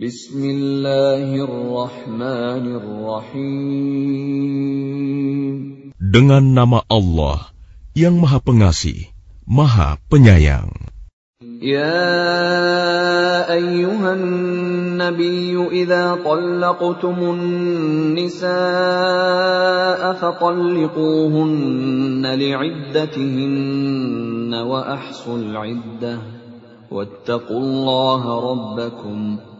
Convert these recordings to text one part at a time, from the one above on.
Bismillahirrahmanirrahim. Dengan nama Allah yang Maha Pengasih, Maha Penyayang. Ya ayyuhan nabiyyu idza talaqtumun nisaa fatalliquhunna li'iddatihinna wa ahsul 'iddah wattaqullaha rabbakum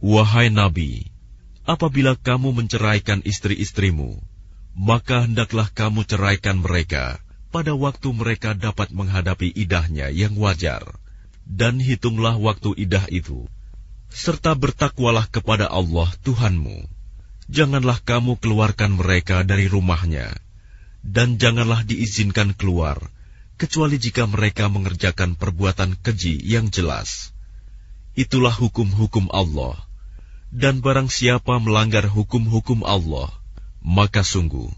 Wahai Nabi, apabila kamu menceraikan istri-istrimu, maka hendaklah kamu ceraikan mereka pada waktu mereka dapat menghadapi idahnya yang wajar. Dan hitunglah waktu idah itu, serta bertakwalah kepada Allah Tuhanmu. Janganlah kamu keluarkan mereka dari rumahnya, dan janganlah diizinkan keluar, kecuali jika mereka mengerjakan perbuatan keji yang jelas. Itulah hukum-hukum Allah. Dan barang siapa melanggar hukum-hukum Allah, maka sungguh,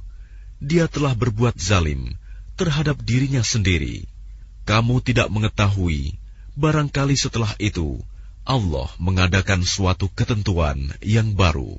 dia telah berbuat zalim terhadap dirinya sendiri. Kamu tidak mengetahui, barangkali setelah itu, Allah mengadakan suatu ketentuan yang baru.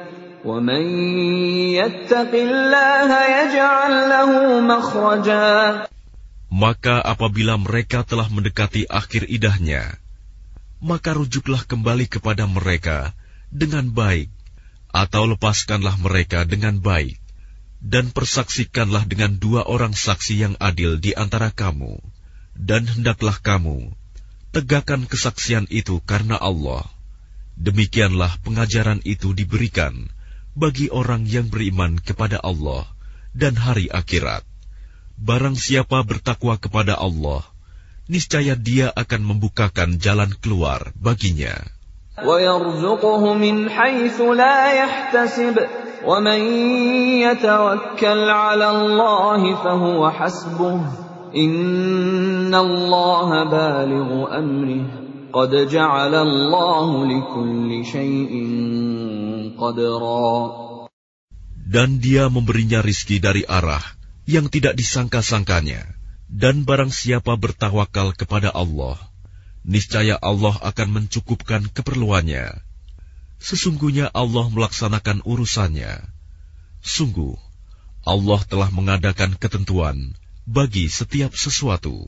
Maka apabila mereka telah mendekati akhir idahnya, maka rujuklah kembali kepada mereka dengan baik, atau lepaskanlah mereka dengan baik, dan persaksikanlah dengan dua orang saksi yang adil di antara kamu, dan hendaklah kamu tegakkan kesaksian itu karena Allah. Demikianlah pengajaran itu diberikan bagi orang yang beriman kepada Allah dan hari akhirat. Barang siapa bertakwa kepada Allah, niscaya dia akan membukakan jalan keluar baginya. Qad dan dia memberinya rizki dari arah yang tidak disangka-sangkanya. Dan barang siapa bertawakal kepada Allah, niscaya Allah akan mencukupkan keperluannya. Sesungguhnya Allah melaksanakan urusannya. Sungguh, Allah telah mengadakan ketentuan bagi setiap sesuatu.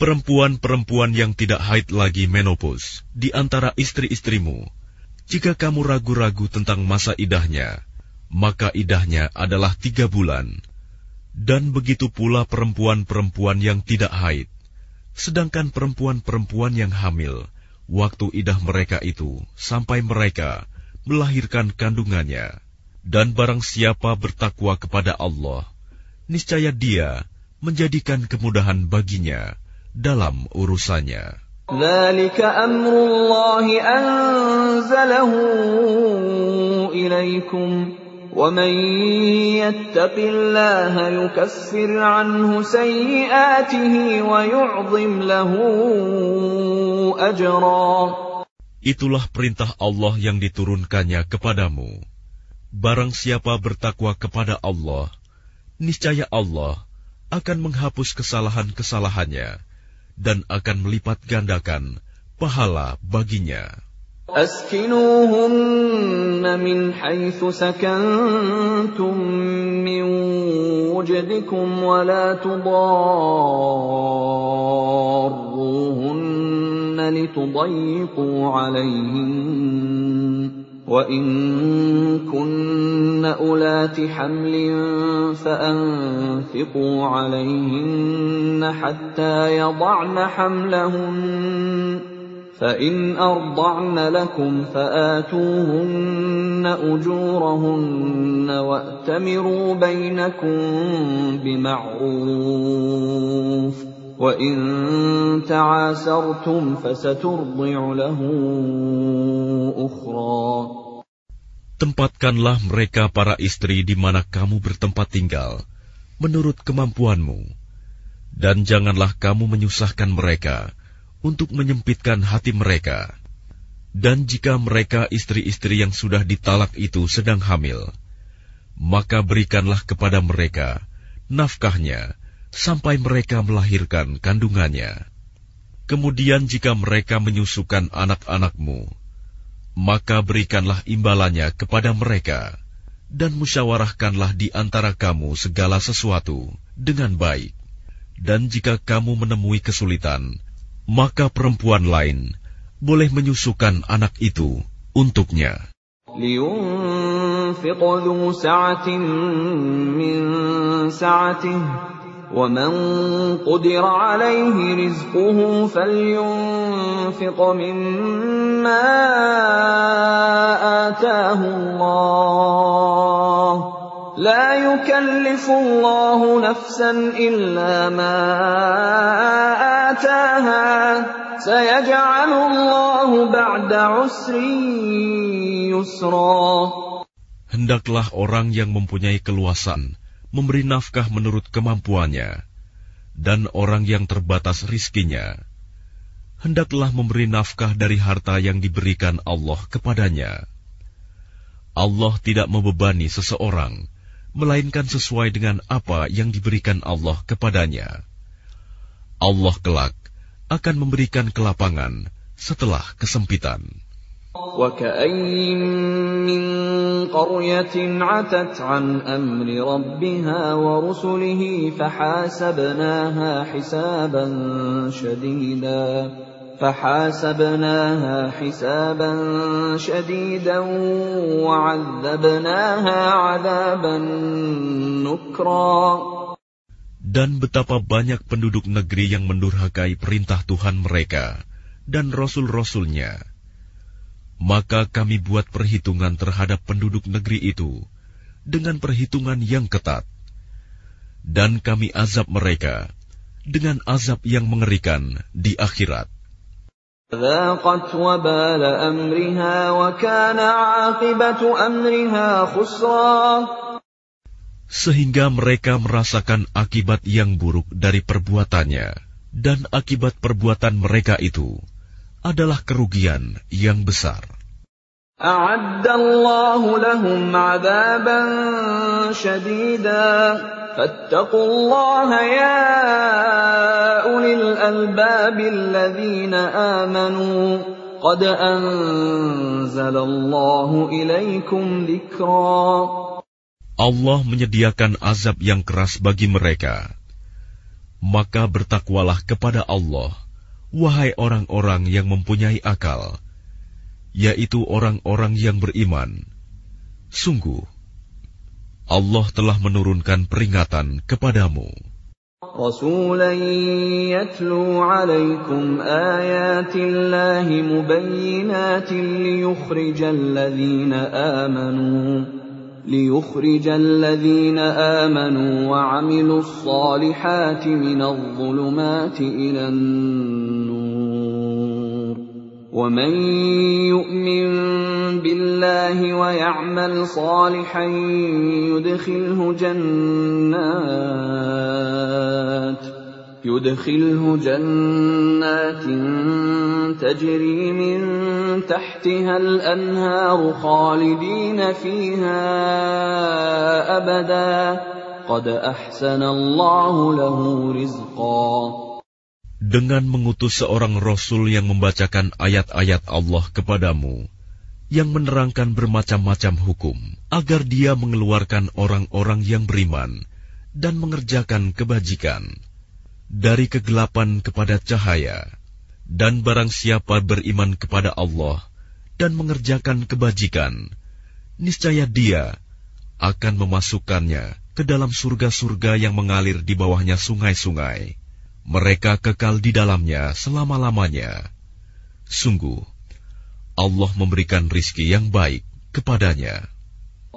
Perempuan-perempuan yang tidak haid lagi menopause di antara istri-istrimu, jika kamu ragu-ragu tentang masa idahnya, maka idahnya adalah tiga bulan. Dan begitu pula perempuan-perempuan yang tidak haid. Sedangkan perempuan-perempuan yang hamil, waktu idah mereka itu sampai mereka melahirkan kandungannya. Dan barang siapa bertakwa kepada Allah, niscaya dia menjadikan kemudahan baginya dalam urusannya. Itulah perintah Allah yang diturunkannya kepadamu. Barang siapa bertakwa kepada Allah, niscaya Allah akan menghapus kesalahan-kesalahannya dan akan melipat gandakan pahala baginya. أسكنوهن من حيث سكنتم من وجدكم ولا تضاروهن لتضيقوا عليهن وإن كن كُنَّ أولات حمل فأنفقوا عليهن حتى يضعن حملهن فإن أرضعن لكم فآتوهن أجورهن وأتمروا بينكم بمعروف وإن تعاسرتم فسترضع له أخرى Tempatkanlah mereka para istri di mana kamu bertempat tinggal, menurut kemampuanmu. Dan janganlah kamu menyusahkan mereka untuk menyempitkan hati mereka. Dan jika mereka istri-istri yang sudah ditalak itu sedang hamil, maka berikanlah kepada mereka nafkahnya sampai mereka melahirkan kandungannya. Kemudian jika mereka menyusukan anak-anakmu, maka berikanlah imbalannya kepada mereka, dan musyawarahkanlah di antara kamu segala sesuatu dengan baik. Dan jika kamu menemui kesulitan, maka perempuan lain boleh menyusukan anak itu untuknya. ومن قدر عليه رزقه فلينفق مما آتاه الله لا يكلف الله نفسا إلا ما آتاها سيجعل الله بعد عسر يسرا Hendaklah orang yang mempunyai keluasan memberi nafkah menurut kemampuannya, dan orang yang terbatas rizkinya, hendaklah memberi nafkah dari harta yang diberikan Allah kepadanya. Allah tidak membebani seseorang, melainkan sesuai dengan apa yang diberikan Allah kepadanya. Allah kelak akan memberikan kelapangan setelah kesempitan. وكاين من قريه عتت عن امر ربها ورسله فحاسبناها حسابا شديدا فحاسبناها حسابا شديدا وعذبناها عذابا نكرا Dan betapa banyak penduduk negeri yang mendurhakai perintah Tuhan mereka dan rasul-rasulnya, maka kami buat perhitungan terhadap penduduk negeri itu dengan perhitungan yang ketat, dan kami azab mereka dengan azab yang mengerikan di akhirat. Sehingga mereka merasakan akibat yang buruk dari perbuatannya, dan akibat perbuatan mereka itu adalah kerugian yang besar. Ya amanu, Qad anzalallahu Allah menyediakan azab yang keras bagi mereka. Maka bertakwalah kepada Allah – Wahai orang-orang yang mempunyai akal, yaitu orang-orang yang beriman, sungguh Allah telah menurunkan peringatan kepadamu. رسولا يتلو عليكم آيات الله مبينات ليخرج الذين ليخرج الذين امنوا وعملوا الصالحات من الظلمات الى النور ومن يؤمن بالله ويعمل صالحا يدخله جنات يدخله جنات تجري من تحتها الأنهار خالدين فيها أبدا قد أحسن الله له رزقا Dengan mengutus seorang Rasul yang membacakan ayat-ayat Allah kepadamu, yang menerangkan bermacam-macam hukum, agar dia mengeluarkan orang-orang yang beriman dan mengerjakan kebajikan dari kegelapan kepada cahaya, dan barang siapa beriman kepada Allah dan mengerjakan kebajikan, niscaya dia akan memasukkannya ke dalam surga-surga yang mengalir di bawahnya sungai-sungai. Mereka kekal di dalamnya selama-lamanya. Sungguh, Allah memberikan rizki yang baik kepadanya.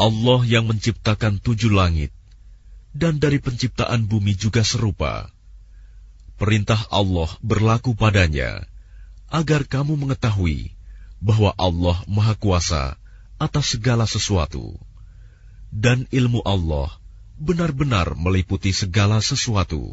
Allah yang menciptakan tujuh langit, dan dari penciptaan bumi juga serupa. Perintah Allah berlaku padanya, agar kamu mengetahui bahwa Allah Maha Kuasa atas segala sesuatu, dan ilmu Allah benar-benar meliputi segala sesuatu.